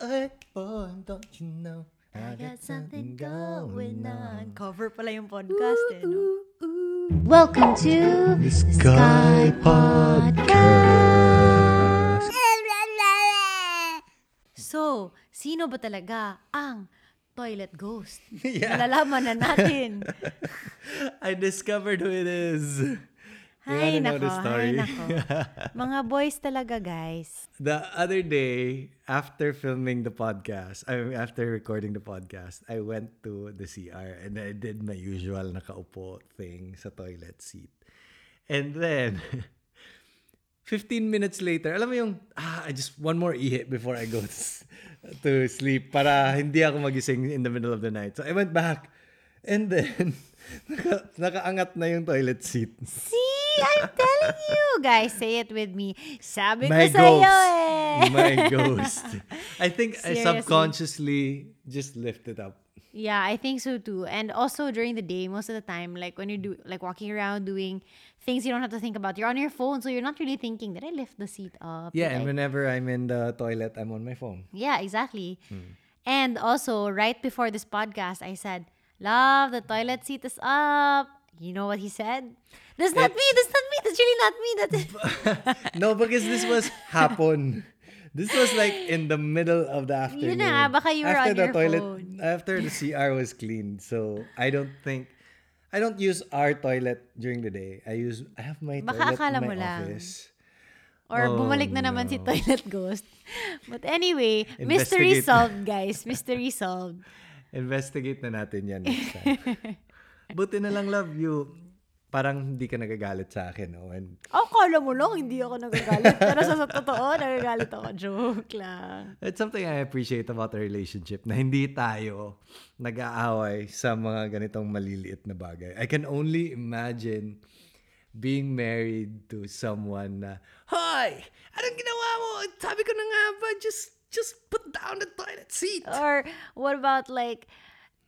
Hey, boy, don't you know? I got something going on. Cover pala yung podcast eh, no? Welcome to The Sky Podcast. So, sino ba talaga ang toilet ghost? Yeah. Nalalaman na natin. I discovered who it is. Hay know nako, story? hay nako. Mga boys talaga, guys. The other day, after filming the podcast, I mean, after recording the podcast, I went to the CR and I did my usual nakaupo thing sa toilet seat. And then, 15 minutes later, alam mo yung, ah, I just one more ihi before I go to sleep para hindi ako magising in the middle of the night. So I went back and then, naka, nakaangat na yung toilet seat. See, I'm telling you. Guys, say it with me. Sabi My ko sa'yo ghost. eh. My ghost. I think I Seriously. subconsciously just lift it up. Yeah, I think so too. And also during the day, most of the time, like when you do like walking around doing things you don't have to think about, you're on your phone, so you're not really thinking, did I lift the seat up? Yeah, Did and I-" whenever I'm in the toilet, I'm on my phone. Yeah, exactly. Hmm. And also, right before this podcast, I said, Love, the toilet seat is up. You know what he said? That's not eh. me. That's not me. That's really not me. That's no, because this was hapon. This was like in the middle of the afternoon. Yun na, baka you were after on the your toilet, phone. After the CR was cleaned. So I don't think, I don't use our toilet during the day. I use, I have my toilet Baka akala in my mo lang. office. or Oh, bumalik na naman si. Toilet Ghost. But anyway, mystery solved, guys. Mystery solved. Investigate na natin yan next time. Buti na lang, love you. Parang hindi ka nagagalit sa akin. No? And Oh, kala mo lang, hindi ako nagagalit. Pero sa, sa totoo, nagagalit ako. Joke lang. it's something I appreciate about a relationship na hindi tayo nag-aaway sa mga ganitong maliliit na bagay. I can only imagine being married to someone na, Hoy! Anong ginawa mo? Sabi ko na nga ba, just, just put down the toilet seat. Or what about like,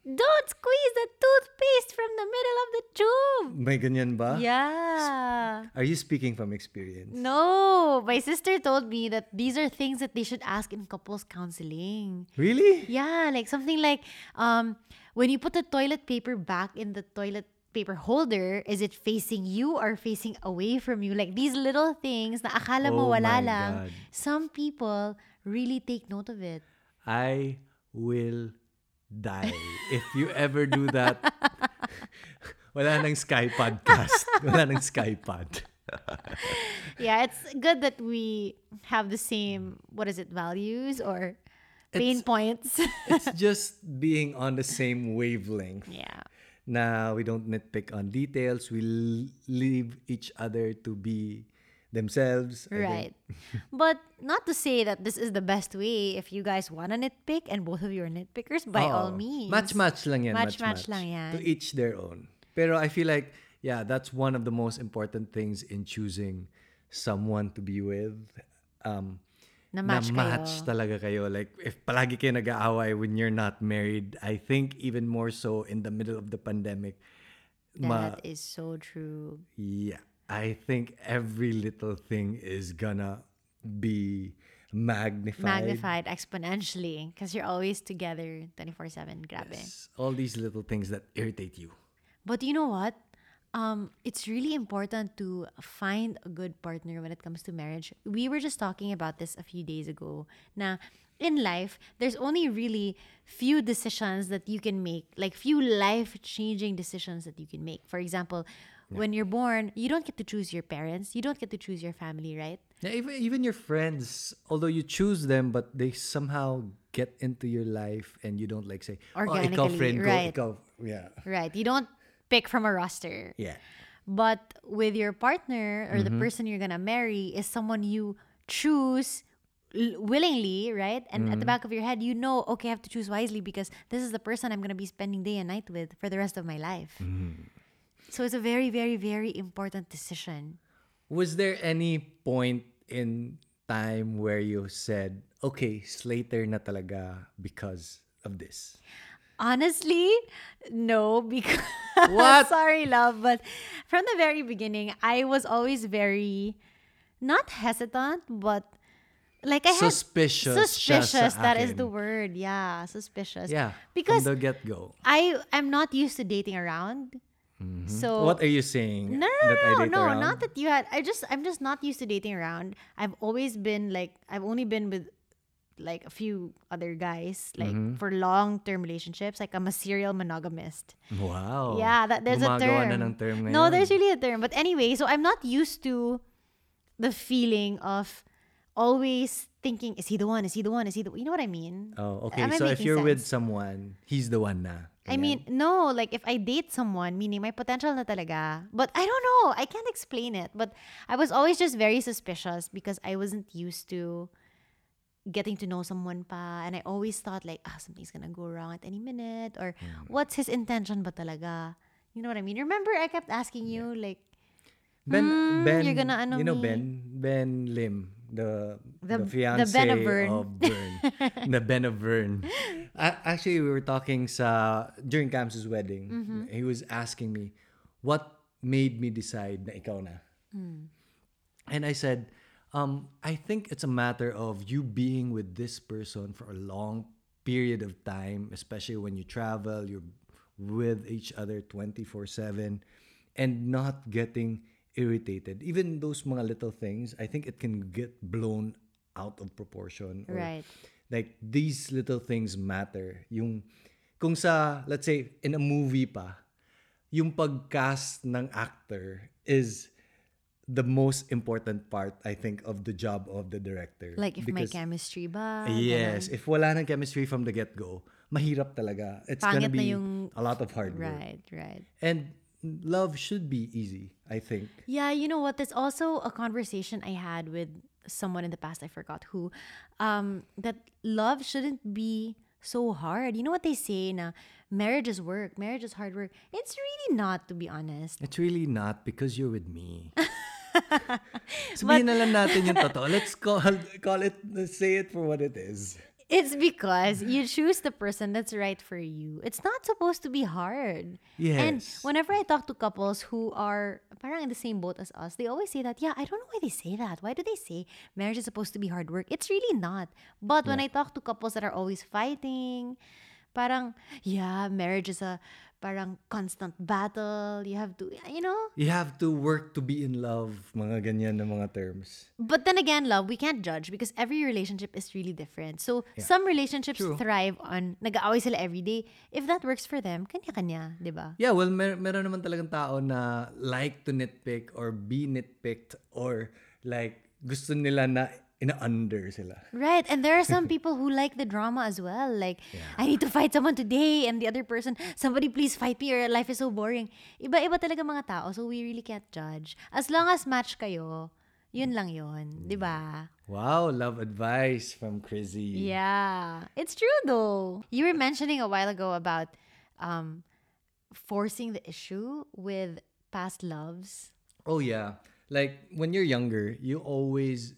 don't squeeze the toothpaste from the middle of the tube. May ganyan ba? Yeah. Are you speaking from experience? No, my sister told me that these are things that they should ask in couples counseling. Really? Yeah, like something like um when you put the toilet paper back in the toilet paper holder, is it facing you or facing away from you? Like these little things na akala Oh mo my wala lang. God. Some people really take note of it. I will die if you ever do that. Wala nang Sky Podcast. Wala nang Sky Pod. Yeah, it's good that we have the same what is it, values or pain It's- points. It's just being on the same wavelength. yeah. Na we don't nitpick on details. We l- leave each other to be themselves. Right. but not to say that this is the best way if you guys want to nitpick and both of you are nitpickers, by all means. Match-match lang yan. Match-match lang yan. To each their own. Pero I feel like, yeah, that's one of the most important things in choosing someone to be with. Um, Na match match kayo. talaga kayo. Like, if palagi kayo nag-aaway when you're not married, I think even more so in the middle of the pandemic, ma- That is so true. yeah, I think every little thing is gonna be magnified. Magnified exponentially because you're always together 24 7. Grabe. Yes. All these little things that irritate you. But you know what? Um, it's really important to find a good partner when it comes to marriage. We were just talking about this a few days ago. Now, in life, there's only really few decisions that you can make, like few life-changing decisions that you can make. For example, when you're born, you don't get to choose your parents, you don't get to choose your family, right? Yeah, even even your friends, although you choose them, but they somehow get into your life and you don't like say, oh, ikaw Organically, friend ko, right. ikaw. Yeah. Right. You don't pick from a roster. Yeah. But with your partner or the mm-hmm. person you're gonna marry is someone you choose willingly, right? And at the mm-hmm. back of your head, you know, okay, I have to choose wisely because this is the person I'm gonna be spending day and night with for the rest of my life. Mm-hmm. So it's a very, very, very important decision. Was there any point in time where you said, okay, Slater na talaga because of this? Honestly, no, because What? sorry, love, but from the very beginning, I was always very not hesitant, but like I had Suspicious siya suspicious. sa That is the word. Yeah, suspicious. Yeah. because from the get go. I am not used to dating around. So What are you saying? no, no, that I no, no, around? not that you had. I just, I'm just not used to dating around. I've always been like, I've only been with like a few other guys, like Mm-hmm. for long term relationships. Like I'm a serial monogamist. Wow. Yeah, that there's a term. term no, there's really a term. But anyway, so I'm not used to the feeling of always thinking, is he the one? Is he the one? Is he the You know what I mean? Oh, okay. Am So if you're with someone, he's the one na. I mean, no, like if I date someone, meaning my potential na talaga. But I don't know. I can't explain it. But I was always just very suspicious because I wasn't used to getting to know someone pa. And I always thought like, ah, something's gonna go wrong at any minute. Or Hmm. what's his intention ba talaga? You know what I mean? Remember I kept asking you like, Ben, "Hmm, ben, you're gonna ano you know me." Ben, Ben Lim, the The- the, the fiance Ben of Vern. of Vern, the Ben of Vern. Actually, we were talking sa during Cam's wedding. Mm-hmm. He was asking me, "What made me decide na ikaw na?" Hmm. And I said, um, I think it's a matter of you being with this person for a long period of time, especially when you travel, you're with each other 24 7, and not getting irritated. Even those mga little things, I think it can get blown out of proportion. or, Right. Like, these little things matter. Yung, kung sa, let's say, in a movie pa, yung pag-cast ng actor is the most important part, I think, of the job of the director. like if may Because- chemistry ba? Yes. If wala ng chemistry from the get-go, mahirap talaga. It's gonna Pangit na be yung- a lot of hard work. Right, right. And love should be easy, I think. Yeah, you know what? There's also a conversation I had with someone in the past, I forgot who, um, that love shouldn't be so hard. You know what they say na marriage is work, marriage is hard work. It's really not, to be honest. It's really not because you're with me. Sabihin na lang natin yung totoo. Let's call, call it, say it for what it is. It's because you choose the person that's right for you. It's not supposed to be hard. Yeah. And whenever I talk to couples who are parang in the same boat as us, they always say that, yeah, I don't know why they say that. Why do they say marriage is supposed to be hard work? It's really not. But when I talk to couples that are always fighting, parang, yeah, marriage is a parang constant battle. You have to, you know? You have to work to be in love, mga ganyan na mga terms. But then again, love, we can't judge because every relationship is really different. So, some relationships True. thrive on nag-aaway sila every day. If that works for them, kanya-kanya, di ba? Yeah, well, mer- meron naman talagang tao na like to nitpick or be nitpicked or like gusto nila na ina-under sila. Right. And there are some people who like the drama as well. Like, I need to fight someone today and the other person, somebody please fight me or life is so boring. Iba-iba talaga mga tao. So, we really can't judge. As long as match kayo, yun lang yun. Di ba? Wow, love advice from Chrissy. Yeah. It's true though. You were mentioning a while ago about um, forcing the issue with past loves. Oh yeah. Like when you're younger, you always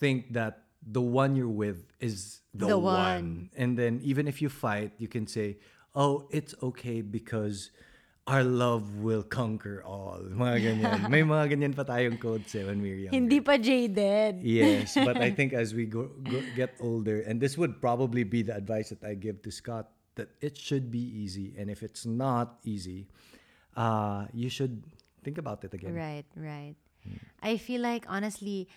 think that the one you're with is the, The one. one. And then even if you fight, you can say, "Oh, it's okay because our love will conquer all." Mga ganyan. May mga ganyan pa tayong codes eh when we were younger. Hindi pa jaded. Yes, but I think as we go, go get older, and this would probably be the advice that I give to Scott, that it should be easy, and if it's not easy, uh, you should think about it again. Right, right. I feel like honestly,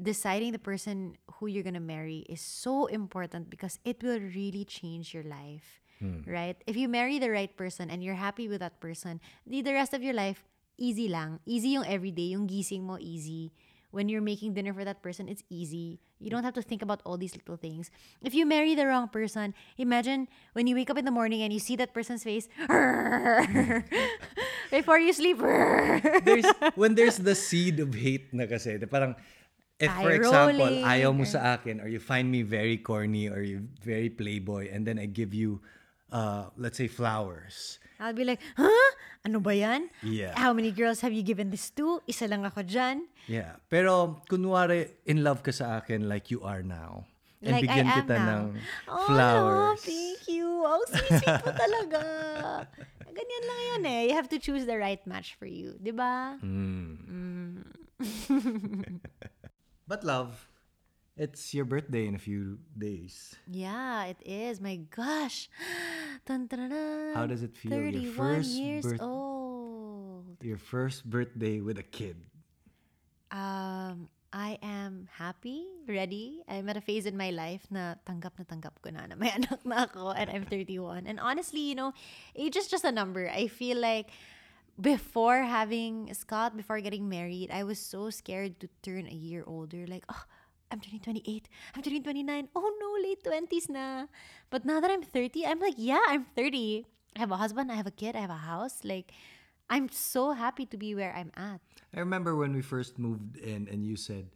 deciding the person who you're gonna marry is so important because it will really change your life. Hmm. Right? If you marry the right person and you're happy with that person, the, the rest of your life, easy lang. Easy yung everyday, yung gising mo, easy. When you're making dinner for that person, it's easy. You don't have to think about all these little things. If you marry the wrong person, imagine when you wake up in the morning and you see that person's face before you sleep. there's when there's the seed of hate na kasi, parang if for example, rolling, ayaw mo or- sa akin or you find me very corny or you very playboy and then I give you uh let's say flowers. I'll be like, huh? Ano ba yan? Yeah. How many girls have you given this to? Isa lang ako dyan. Yeah. Pero kunwari in love ka sa akin like you are now. And like bigyan I am kita now. ng Oh, flowers. thank you. Ang sweet-sweet mo talaga. Ganyan lang yun eh. You have to choose the right match for you. Di ba? Mm. But love, It's your birthday in a few days. Yeah, it is. My gosh. Dun, dun, dun. How does it feel? Your 31 first years birth- old. Your first birthday with a kid. Um, I am happy, ready. I'm at a phase in my life na tanggap na tanggap ko na na may anak na ako and I'm 31. And honestly, you know, age is just a number. I feel like before having Scott, before getting married, I was so scared to turn a year older. Like, oh, I'm turning 28. I'm turning 29. Oh no, late 20s na. But now that I'm 30, I'm like, yeah, I'm 30. I have a husband, I have a kid, I have a house. Like, I'm so happy to be where I'm at. I remember when we first moved in and you said,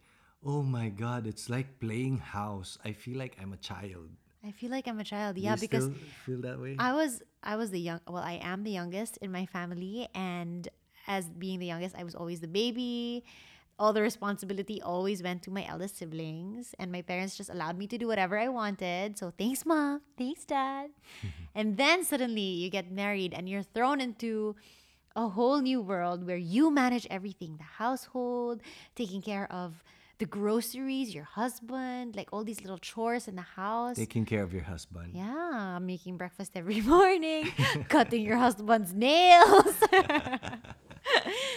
Oh my god, it's like playing house. I feel like I'm a child. I feel like I'm a child. Yeah, you because feel that way? I was I was the young well, I am the youngest in my family and as being the youngest, I was always the baby. All the responsibility always went to my eldest siblings and my parents just allowed me to do whatever I wanted. So thanks mom, thanks dad. and then suddenly you get married and you're thrown into a whole new world where you manage everything, the household, taking care of the groceries, your husband, like all these little chores in the house. Taking care of your husband. Yeah, making breakfast every morning, cutting your husband's nails,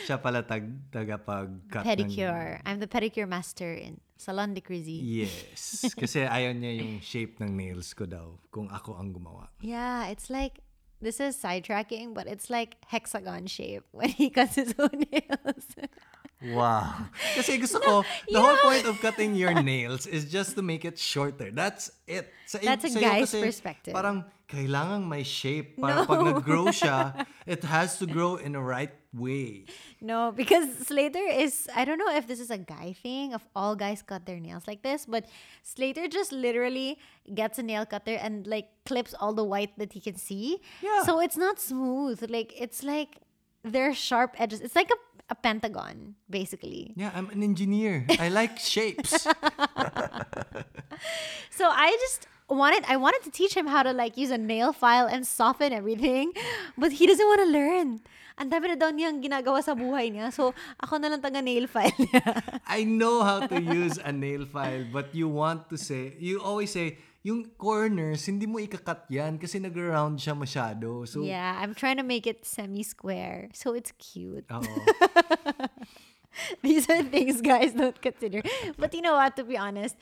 Siya pala tag, tagapag-cut ng- pedicure. I'm the pedicure master in Salon de Crizzy. Yes. Kasi ayaw niya yung shape ng nails ko daw kung ako ang gumawa. Yeah, it's like this is sidetracking, but it's like hexagon shape when he cuts his own nails. Wow. Kasi gusto ko, the whole point of cutting your nails is just to make it shorter. That's it. Sa, That's a guy's kasi perspective. Parang kailangan may shape. Para No. pag nag-grow siya, it has to grow in the right way. no, because Slater is I don't know if this is a guy thing of all guys cut their nails like this, but Slater just literally gets a nail cutter and like clips all the white that he can see. Yeah. So it's not smooth. Like it's like they're sharp edges. It's like a, a pentagon, basically. Yeah, I'm an engineer. I like shapes. So I just wanted I wanted to teach him how to like use a nail file and soften everything, but he doesn't want to learn. Ang dami na daw niyang ginagawa sa buhay niya. So, ako na lang taga nail file niya. I know how to use a nail file, but you want to say, you always say, yung corners, hindi mo ikakat yan kasi nag-round siya masyado. So, yeah, I'm trying to make it semi-square. So, it's cute. oo. These are things guys don't consider. But you know what, to be honest,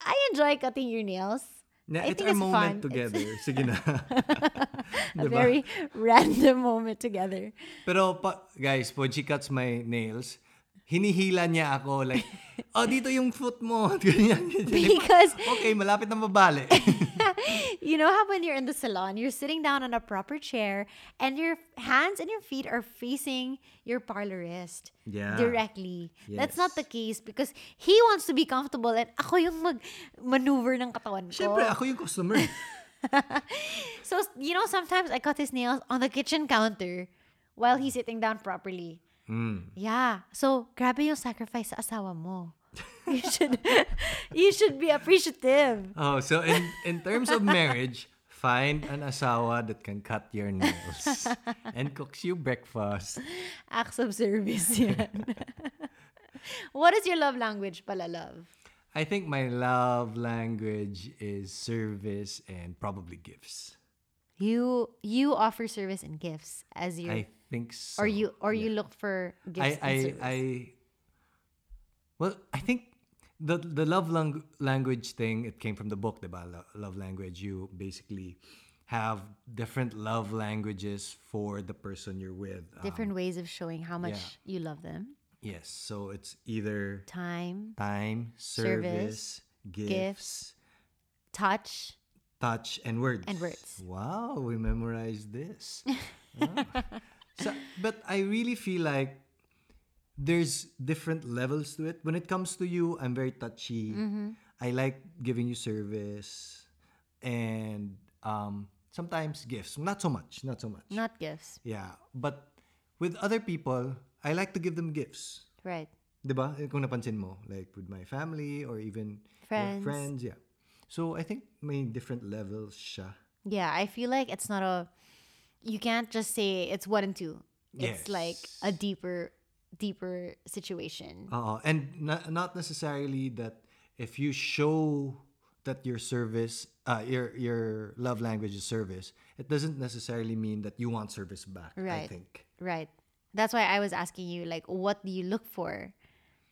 I enjoy cutting your nails. Na, I it's think our it's moment fun. together. Sige na. A Diba? very random moment together. Pero pa, guys, she cuts my nails, hinihila niya ako like, oh, dito yung foot mo. Ganyan, ganyan. Because okay, malapit na mabali. you know how when you're in the salon, you're sitting down on a proper chair and your hands and your feet are facing your parlorist Yeah. directly. That's not Yes. the case because he wants to be comfortable and ako yung mag-maneuver ng katawan ko. Siyempre, ako yung customer. So, you know, sometimes I cut his nails on the kitchen counter while he's sitting down properly. Mm. Yeah. So, grabe yung sacrifice sa asawa mo. You should, you should be appreciative. Oh, so in in terms of marriage, find an asawa that can cut your nails and cooks you breakfast. Acts of service yan. what is your love language pala, love? I think my love language is service and probably gifts. You you offer service and gifts as your I think so. or you or you look for I gifts I service. I well, I think the the love lang- language thing it came from the book, diba? Lo- Love language. You basically have different love languages for the person you're with. Um, Different ways of showing how much yeah. you love them. yes, so it's either Time, time, Service, service, gifts, touch. Touch, and words. And words. Wow, we memorized this. Ah. So, but I really feel like there's different levels to it. When it comes to you, I'm very touchy. Mm-hmm. I like giving you service and um, sometimes gifts. Not so much. Not so much. Not gifts. Yeah. But with other people, I like to give them gifts. Right. Diba? Kung napansin mo, like with my family or even Friends. friends, yeah. So I think may different levels siya. Yeah, I feel like it's not a you can't just say it's one and two. It's like a deeper deeper situation. Oo. And na- not necessarily that if you show that your service, uh, your your love language is service, it doesn't necessarily mean that you want service back. right. I think. Right. That's why I was asking you, like, what do you look for?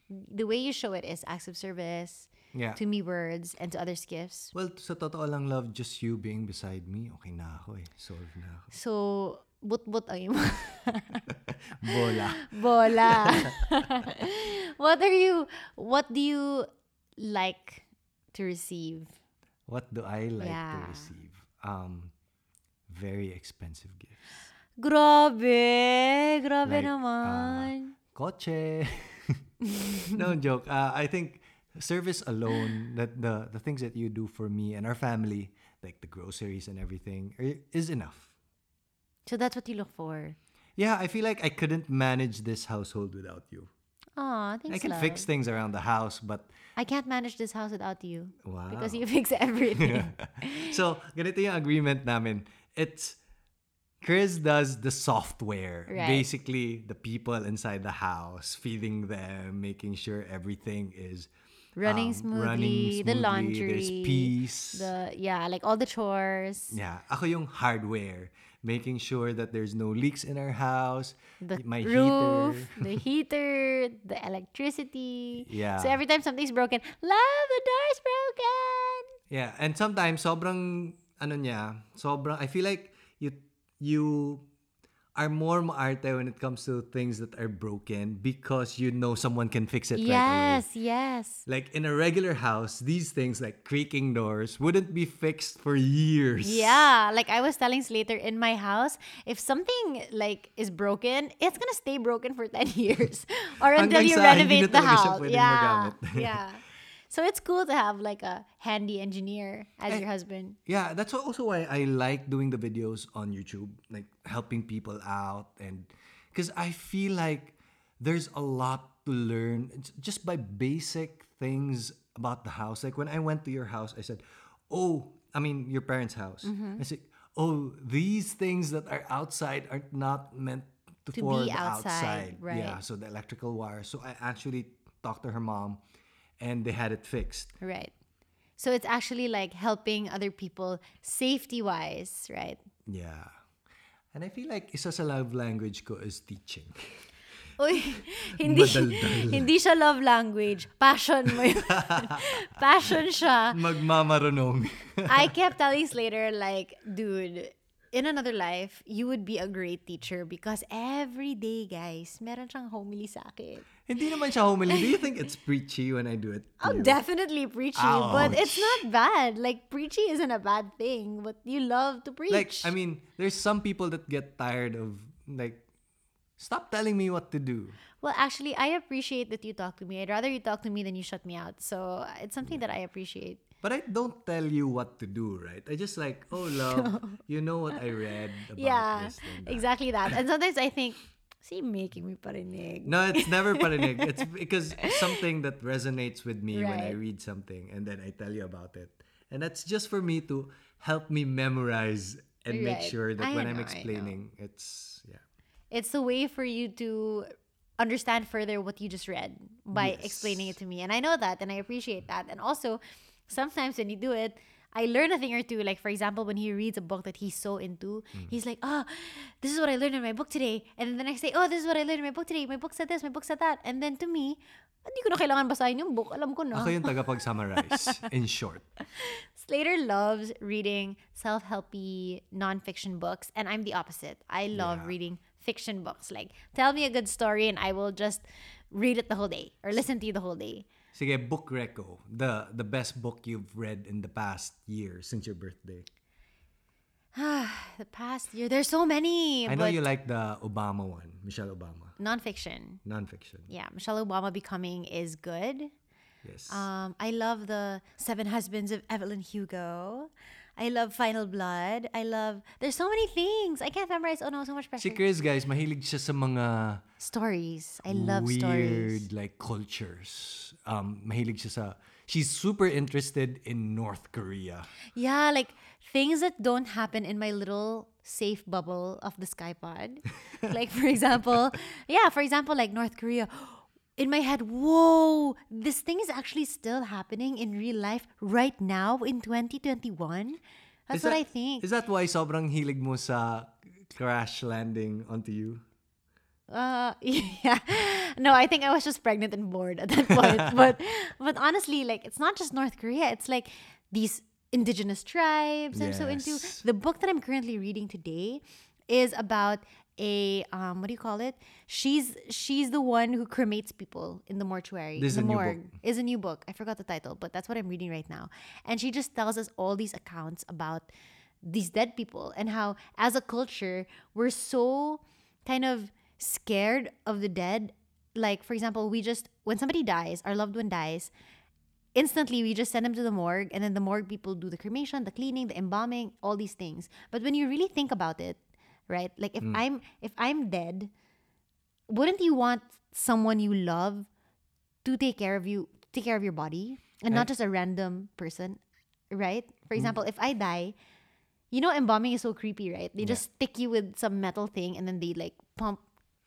The way you show it is acts of service, Yeah. to me words, and to others gifts. Well, sa totoo lang love, just you being beside me, okay na ako eh. Solve na ako. So, but-but ang imo. Bola. Bola. what are you, what do you like to receive? What do I like to receive? Um, very expensive gifts. Grabe. Grabe Like, uh, naman. Koche. no joke. Uh, I think service alone, that the the things that you do for me and our family, like the groceries and everything, is enough. so that's what you look for. Yeah, I feel like I couldn't manage this household without you. Aw, thanks, I can love. fix things around the house, but I can't manage this house without you. Wow. Because you fix everything. so, ganito yung agreement namin. It's Kryz does the software. Right. Basically, the people inside the house, feeding them, making sure everything is running, um, smoothly, running the smoothly, laundry, There's peace. the yeah, like all the chores, yeah. Ako yung hardware. Making sure that there's no leaks in our house. the my roof, heater. the heater, the electricity. Yeah. So every time something's broken, love the door's broken. Yeah, and sometimes sobrang ano niya, sobrang I feel like you you are more maarte when it comes to things that are broken because you know someone can fix it right away. yes, yes. Like in a regular house, these things like creaking doors wouldn't be fixed for years. Yeah, like I was telling Slater in my house, if something like is broken, it's gonna stay broken for 10 years or until you renovate the house. Yeah. yeah. So it's cool to have like a handy engineer as Eh, your husband. Yeah, that's also why I like doing the videos on YouTube, like helping people out and because I feel like there's a lot to learn just by basic things about the house. Like when I went to your house, I said, "Oh, I mean your parents' house." Mm-hmm. I said, "Oh, these things that are outside are not meant to, To for be the outside, right. Yeah, so the electrical wire. So I actually talked to her mom, and they had it fixed. Right. So it's actually like helping other people safety wise, right? Yeah. And I feel like isa sa love language ko is teaching. Uy, hindi, hindi siya love language. Passion mo yun. Passion siya. Magmamarunong. I kept telling Slater, like, dude, in another life, you would be a great teacher because every day, guys, meron siyang homily sa akin. Hindi naman siya homily. Do you think it's preachy when I do it? Oh, you? definitely preachy, ah, but it's not bad. Like, preachy isn't a bad thing, but you love to preach. Like, I mean, there's some people that get tired of, like, stop telling me what to do. Well, actually, I appreciate that you talk to me. I'd rather you talk to me than you shut me out. So it's something that I appreciate. But I don't tell you what to do, right? I just like, oh, love, you know what I read about yeah, exactly that. And sometimes I think, see, making me parinig. No, it's never parinig. It's because something that resonates with me when I read something and then I tell you about it. And that's just for me to help me memorize and make sure that I when I'm know, I know. explaining, it's yeah. It's a way for you to understand further what you just read by Yes. explaining it to me. And I know that and I appreciate that. And also, sometimes when you do it, I learn a thing or two. Like, for example, when he reads a book that he's so into, Mm. he's like, oh, this is what I learned in my book today. And then the next day, oh, this is what I learned in my book today. My book said this, my book said that. And then to me, hindi ko na kailangan basahin yung book. Alam ko na. Ako yung tagapag-summarize in short. Slater loves reading self-helpy nonfiction books, and I'm the opposite. I love Yeah. reading fiction books. Like, tell me a good story, and I will just read it the whole day or listen to you the whole day. Sige, book reco. The the best book you've read in the past year since your birthday. Ah, the past year, there's so many. I know you like the Obama one, Michelle Obama, nonfiction. nonfiction. Yeah, Michelle Obama becoming is good. Yes. Um, I love the Seven Husbands of Evelyn Hugo. I love Final Blood. I love. There's so many things. I can't memorize. Oh no, so much pressure. si Kryz, guys, mahilig siya sa mga stories. I love weird stories. like cultures. Um, mahilig siya sa. She's super interested in North Korea. Yeah, like things that don't happen in my little safe bubble of the Skypod. like for example, yeah, for example, like North Korea. In my head, whoa, this thing is actually still happening in real life right now in 2021. That's Is what that- I think. Is that why sobrang hilig mo sa crash landing onto you? Uh, yeah. No, I think I was just pregnant and bored at that point. but but honestly, like it's not just North Korea. It's like these indigenous tribes. I'm so into the book that I'm currently reading today is about a um what do you call it? She's she's the one who cremates people in the mortuary. This is the a new morgue. book. Is a new book. I forgot the title, but that's what I'm reading right now. And she just tells us all these accounts about these dead people and how as a culture we're so kind of scared of the dead like for example we just when somebody dies our loved one dies instantly we just send them to the morgue and then the morgue people do the cremation the cleaning the embalming all these things but when you really think about it right? Like if hmm. i'm if i'm dead wouldn't you want someone you love to take care of you take care of your body and not just a random person right? For hmm. example if i die you know embalming is so creepy right? They just stick you with some metal thing and then they like pump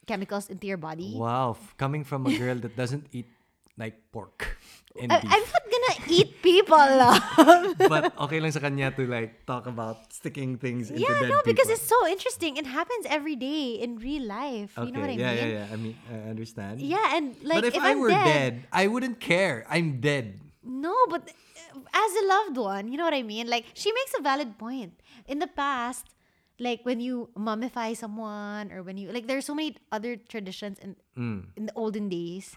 chemicals into your body. Wow, coming from a girl that doesn't eat like pork and I, beef. i'm not gonna eat people love. but okay lang sa kanya to like talk about sticking things into yeah dead no because people. it's so interesting it happens every day in real life okay. you know what i yeah, mean yeah, yeah. I mean, I understand. Yeah, and like but if, if, I I'm were dead, dead, I wouldn't care. I'm dead. No, but uh, as a loved one, you know what I mean? Like, she makes a valid point. In the past, like when you mummify someone or when you, like, there's so many other traditions in, in the olden days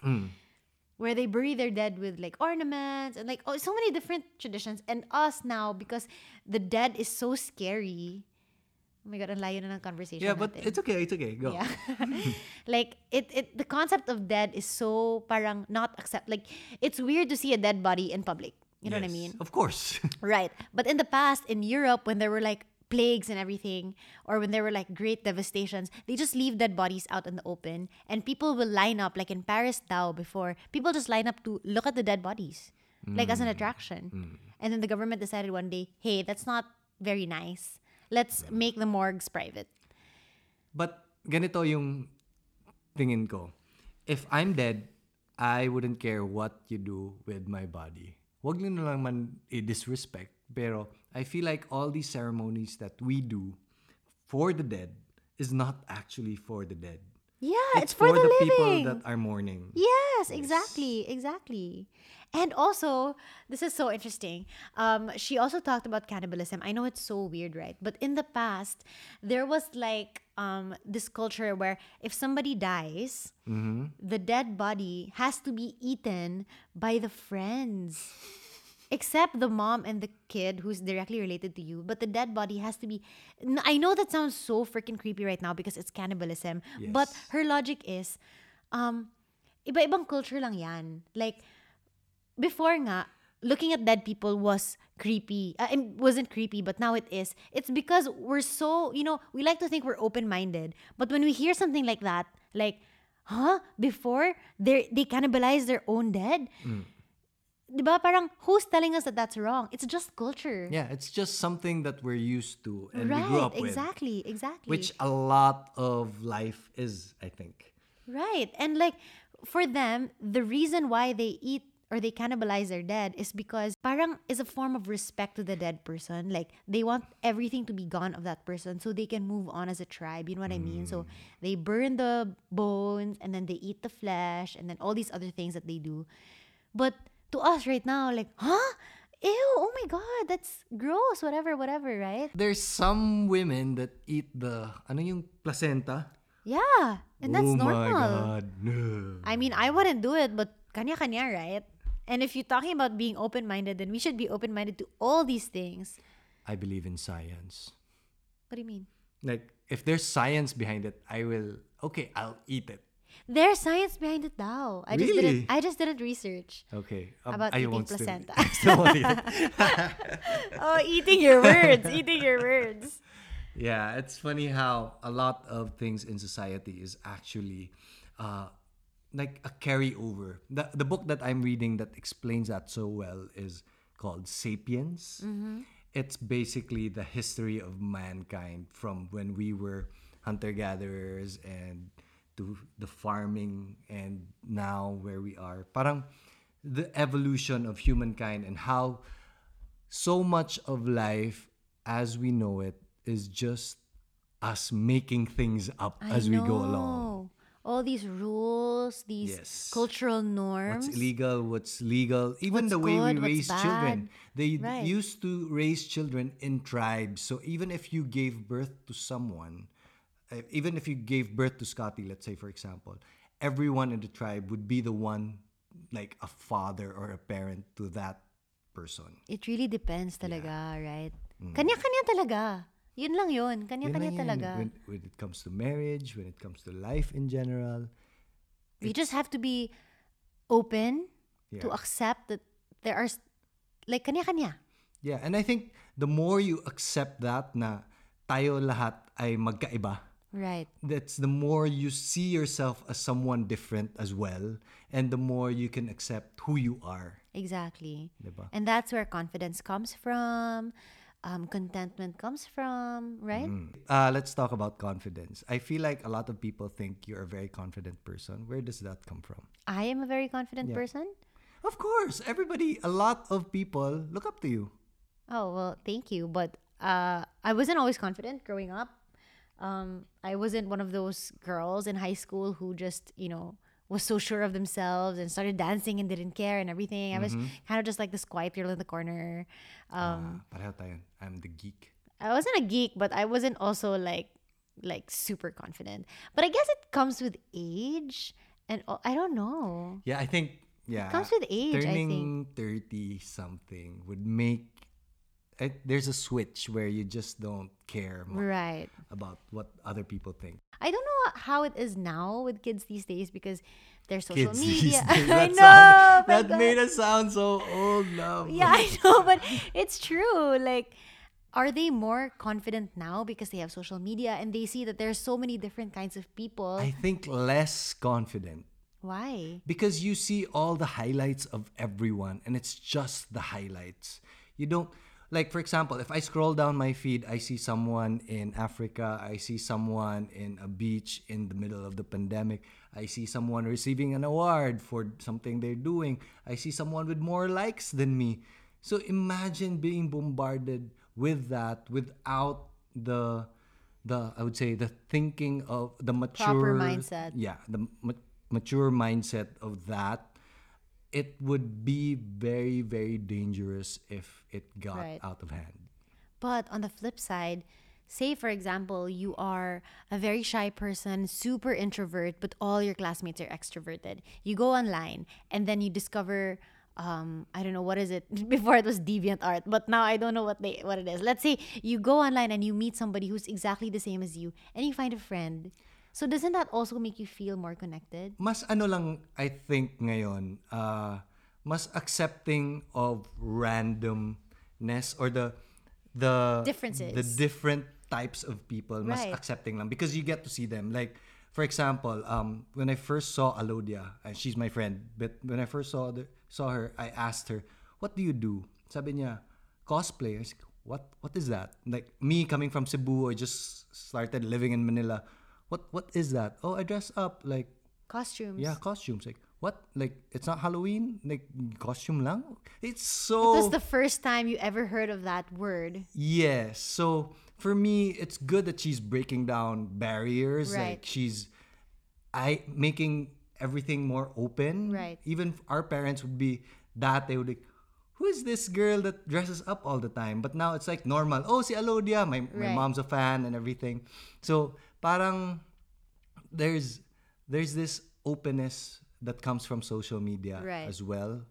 where they bury their dead with like ornaments and like, oh, so many different traditions. And us now, because the dead is so scary. Oh my God, ang layo na ng conversation Yeah, but natin. it's okay. It's okay. Go. Yeah. like it it the concept of dead is so parang not accept like it's weird to see a dead body in public. You know what I mean? Of course. Right. But in the past in Europe when there were like plagues and everything or when there were like great devastations, they just leave dead bodies out in the open and people will line up like in Paris Tao before. People just line up to look at the dead bodies like as an mm. attraction. Mm. And then the government decided one day, "Hey, that's not very nice. Let's make the morgues private." But ganito yung tingin ko. If I'm dead, I wouldn't care what you do with my body. Wag nyo na lang man i-disrespect. Pero I feel like all these ceremonies that we do for the dead is not actually for the dead. Yeah, it's, for, the, living. people that are mourning. Yes, exactly, exactly. And also, this is so interesting. Um, she also talked about cannibalism. I know it's so weird, right? But in the past, there was like um, this culture where if somebody dies, the dead body has to be eaten by the friends. Except the mom and the kid who's directly related to you. But the dead body has to be. i know that sounds so freaking creepy right now because it's cannibalism. But her logic is, um, iba-ibang culture lang yan. Like, before nga, looking at dead people was creepy. Uh, it wasn't creepy, but now it is. It's because we're so, you know, we like to think we're open-minded. But when we hear something like that, like, huh? Before, they they cannibalize their own dead? Diba? Parang, who's telling us that that's wrong? It's just culture. Yeah, it's just something that we're used to and right, we grew up with. exactly, exactly. Which a lot of life is, I think. Right. And like for them, the reason why they eat or they cannibalize their dead is because parang is a form of respect to the dead person. Like they want everything to be gone of that person so they can move on as a tribe. You know what I mean? So mm. they burn the bones and then they eat the flesh and then all these other things that they do. But to us right now, like, huh? Ew, oh my god, that's gross, whatever, whatever, right? There's some women that eat the, ano yung placenta? Yeah. And that's oh normal. my God. No. I mean, I wouldn't do it, but kanya-kanya, right? And if you're talking about being open-minded, then we should be open-minded to all these things. I believe in science. What do you mean? Like, if there's science behind it, I will, okay, I'll eat it. There's science behind it now. I just didn't I just didn't research. Okay. um, About I eating placenta. I still won't eat it. oh, eating your words, eating your words. Yeah, it's funny how a lot of things in society is actually uh, like a carryover. The, the book that I'm reading that explains that so well is called Sapiens. It's basically the history of mankind from when we were hunter gatherers and to the farming and now where we are. Parang the evolution of humankind and how so much of life as we know it is just us making things up I as we go along. know. All these rules, these Yes. cultural norms. What's illegal, what's legal, even What's the way we good, what's raise children. They Right. used to raise children in tribes. So even if you gave birth to someone, even if you gave birth to Scotty, let's say for example, everyone in the tribe would be the one like a father or a parent to that person. It really depends talaga, right? Mm. Kanya-kanya talaga. Yun lang yun. Kanya-kanya talaga. When, when it comes to marriage, when it comes to life in general. we just have to be open to accept that there are like kanya-kanya. Yeah, and I think the more you accept that na tayo lahat ay magkaiba, Right. that's the more you see yourself as someone different as well and the more you can accept who you are. Exactly. Diba? And that's where confidence comes from, um, contentment comes from, right? Uh, let's talk about confidence. I feel like a lot of people think you're a very confident person. Where does that come from? I am a very confident Yeah. person. Of course, everybody, a lot of people look up to you. Oh, well, thank you. But uh, I wasn't always confident growing up. Um, I wasn't one of those girls in high school who just, you know, was so sure of themselves and started dancing and didn't care and everything. I was kind of just like this quiet girl in the corner. Um, Ah, pareho tayo. I'm the geek. I wasn't a geek, but I wasn't also like like super confident. But I guess it comes with age, and uh, I don't know. Yeah, I think yeah. It comes with age, I Turning thirty something would make it, there's a switch where you just don't care Right. about what other people think. I don't know how it is now with kids these days because there's social Kids media. I know. sound- that God. made us sound so old now. Yeah, I know, but it's true. Like, are they more confident now because they have social media and they see that there's so many different kinds of people? I think less confident Why? because you see all the highlights of everyone and it's just the highlights you don't like for example if i scroll down my feed i see someone in africa i see someone in a beach in the middle of the pandemic i see someone receiving an award for something they're doing i see someone with more likes than me so imagine being bombarded with that without the the i would say the thinking of the mature mindset. yeah the ma- mature mindset of that it would be very very dangerous if it got Right. out of hand But on the flip side, say for example, you are a very shy person, super introvert, but all your classmates are extroverted. You go online and then you discover um, I don't know what is it. Before it was deviant art, but now I don't know what they what it is. Let's say you go online and you meet somebody who's exactly the same as you and you find a friend. So doesn't that also make you feel more connected? mas ano lang i think ngayon uh, mas accepting of randomness or the the Differences. the different types of people mas Right. accepting lang because you get to see them like for example um when i first saw alodia and she's my friend but when i first saw the, saw her i asked her what do you do sabi niya cosplay I said, what what is that like me coming from cebu i just started living in manila what what is that oh i dress up like Costumes. yeah, costumes. Like what? Like it's not Halloween. Like costume lang. It's It so was the first time you ever heard of that word. yes. So for me, it's good that she's breaking down barriers. Right. Like she's, I making everything more open. Right. Even our parents would be that they would like. Who is this girl that dresses up all the time? But now it's like normal. Oh, si Alodia. My, my Right. mom's a fan and everything. So, parang there's there's this openness that comes from social media Right. as well.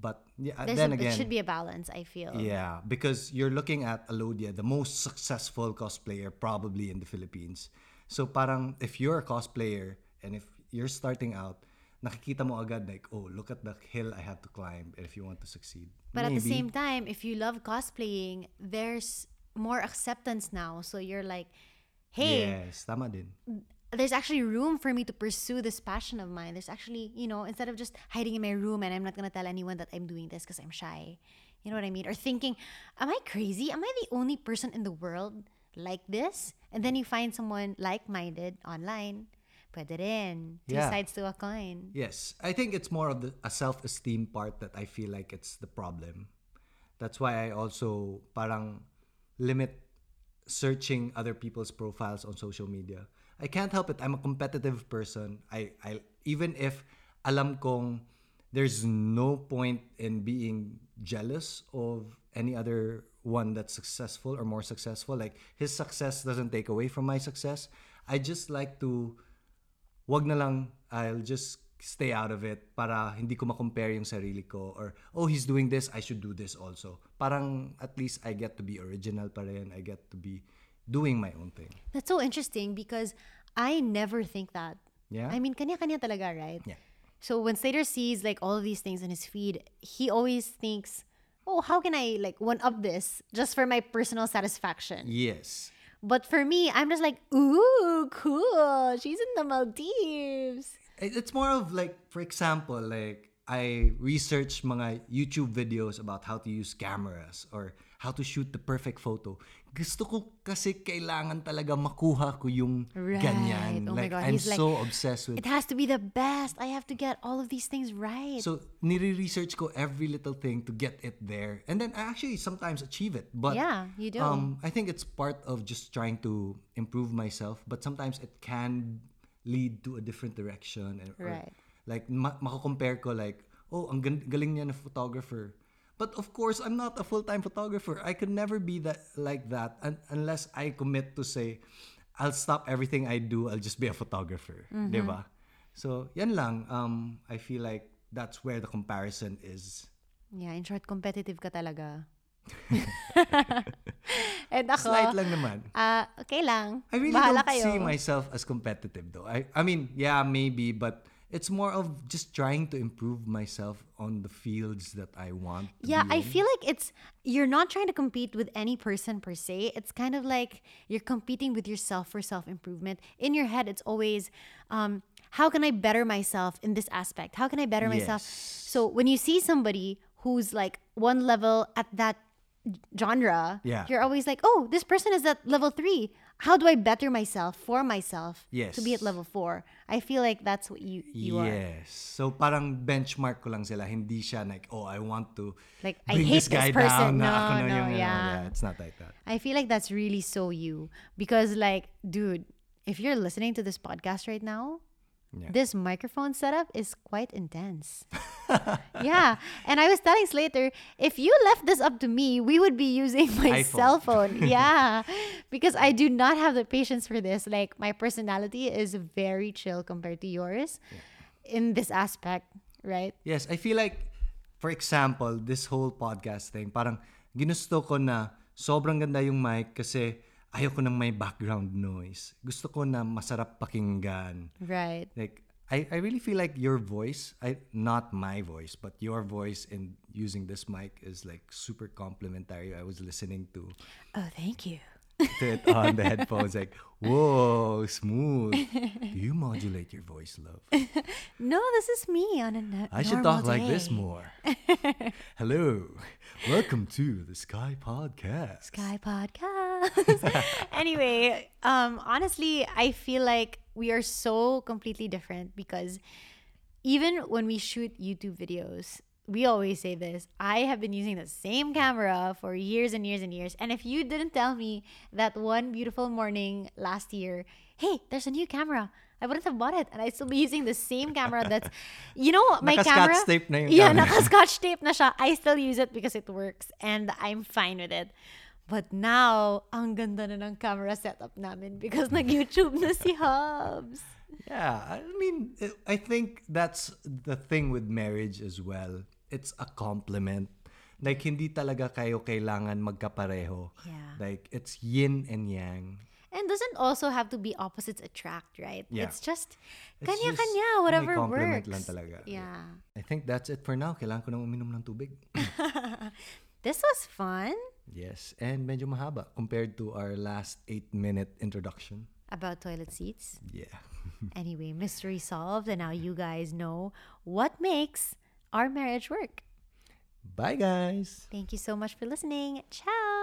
But yeah, There's then a, again, it should be a balance, I feel. yeah, because you're looking at Alodia, the most successful cosplayer probably in the Philippines. So parang if you're a cosplayer and if you're starting out, nakikita mo agad like, oh, look at the hill I have to climb if you want to succeed. But at the same time, if you love cosplaying, there's more acceptance now. So you're like, hey, yes, tama din. there's actually room for me to pursue this passion of mine. There's actually, you know, instead of just hiding in my room and I'm not gonna tell anyone that I'm doing this because I'm shy. You know what I mean? Or thinking, am I crazy? Am I the only person in the world like this? And then you find someone like minded online. Pwede rin. Two Yeah. sides to a coin. Yes, I think it's more of the a self-esteem part that I feel like it's the problem. That's why I also parang limit searching other people's profiles on social media. I can't help it. I'm a competitive person. I I even if alam kong there's no point in being jealous of any other one that's successful or more successful. Like his success doesn't take away from my success. I just like to wag na lang, I'll just stay out of it para hindi ko ma-compare yung sarili ko or oh he's doing this I should do this also parang at least I get to be original pa rin I get to be doing my own thing That's so interesting because I never think that. Yeah? I mean, kanya-kanya talaga, right? Yeah. So when Slater sees like all of these things in his feed, he always thinks, oh, how can I like one up this just for my personal satisfaction? yes But for me, I'm just like, ooh, cool. She's in the Maldives. It- It's more of like, for example, like I research mga YouTube videos about how to use cameras or how to shoot the perfect photo. Gusto ko kasi kailangan talaga makuha ko yung Right. ganyan. Oh my God, I'm he's like, so obsessed with It has to be the best. I have to get all of these things right. So, nire-research ko every little thing to get it there. And then I actually sometimes achieve it. But Yeah, you do. Um, I think it's part of just trying to improve myself. But sometimes it can lead to a different direction. And, Right. Like, ma- makakompare ko like, oh, ang galing niya na photographer. But of course, I'm not a full-time photographer. I could never be that like that un- unless I commit to say, I'll stop everything I do. I'll just be a photographer. Mm-hmm. Diba? So, yan lang. Um, I feel like that's where the comparison is. yeah, in short, competitive ka talaga. And ako, Slight lang naman. ah, okay lang. I really Bahala don't kayo. see myself as competitive though. I I mean, yeah, maybe, but it's more of just trying to improve myself on the fields that I want. To Yeah, be I in. feel like it's you're not trying to compete with any person per se. It's kind of like you're competing with yourself for self improvement. In your head, it's always, um, how can I better myself in this aspect? How can I better myself? Yes. So when you see somebody who's like one level at that genre, Yeah. you're always like, oh, this person is at level three. How do I better myself for myself yes. to be at level four? I feel like that's what you you are. yes. So parang benchmark ko lang sila. Hindi siya like, oh, I want to Like, I bring hate this guy this person. down. No, na no, yung, ano, yeah. It's not like that. I feel like that's really so you because like dude, if you're listening to this podcast right now, Yeah. this microphone setup is quite intense. yeah, and I was telling Slater, if you left this up to me, we would be using my iPhone. cell phone. Yeah, because I do not have the patience for this. Like my personality is very chill compared to yours in this aspect, right? Yes, I feel like, for example, this whole podcast thing, parang ginusto ko na sobrang ganda yung mic kasi ayoko ng may background noise. Gusto ko na masarap pakinggan. Right. Like, I, I really feel like your voice, I not my voice, but your voice in using this mic is like super complimentary. I was listening to, Oh, thank you. It on the headphones, like, whoa, smooth. Do you modulate your voice, love? No, this is me on a no- I should talk like this more. Hello. Welcome to the Sky Podcast. Sky Podcast. anyway, um, honestly, I feel like we are so completely different because even when we shoot YouTube videos, we always say this. I have been using the same camera for years and years and years. And if you didn't tell me that one beautiful morning last year, hey, there's a new camera. I wouldn't have bought it, and I'd still be using the same camera. That's, you know, my camera. tape na yung yeah, camera. naka-scotch tape na siya. I still use it because it works, and I'm fine with it. But now, ang ganda na ng camera setup namin because nag-YouTube na si Hubs. Yeah, I mean, I think that's the thing with marriage as well. It's a complement. Like, hindi talaga kayo kailangan magkapareho. Yeah. Like, it's yin and yang. And doesn't also have to be opposites attract, right? Yeah. It's just kanya-kanya, whatever works. lang talaga. Yeah. I think that's it for now. Kailangan ko nang uminom ng tubig. This was fun yes, and medyo mahaba compared to our last 8-minute introduction. about toilet seats. Yeah. anyway, mystery solved, and now you guys know what makes our marriage work. Bye, guys. Thank you so much for listening. Ciao.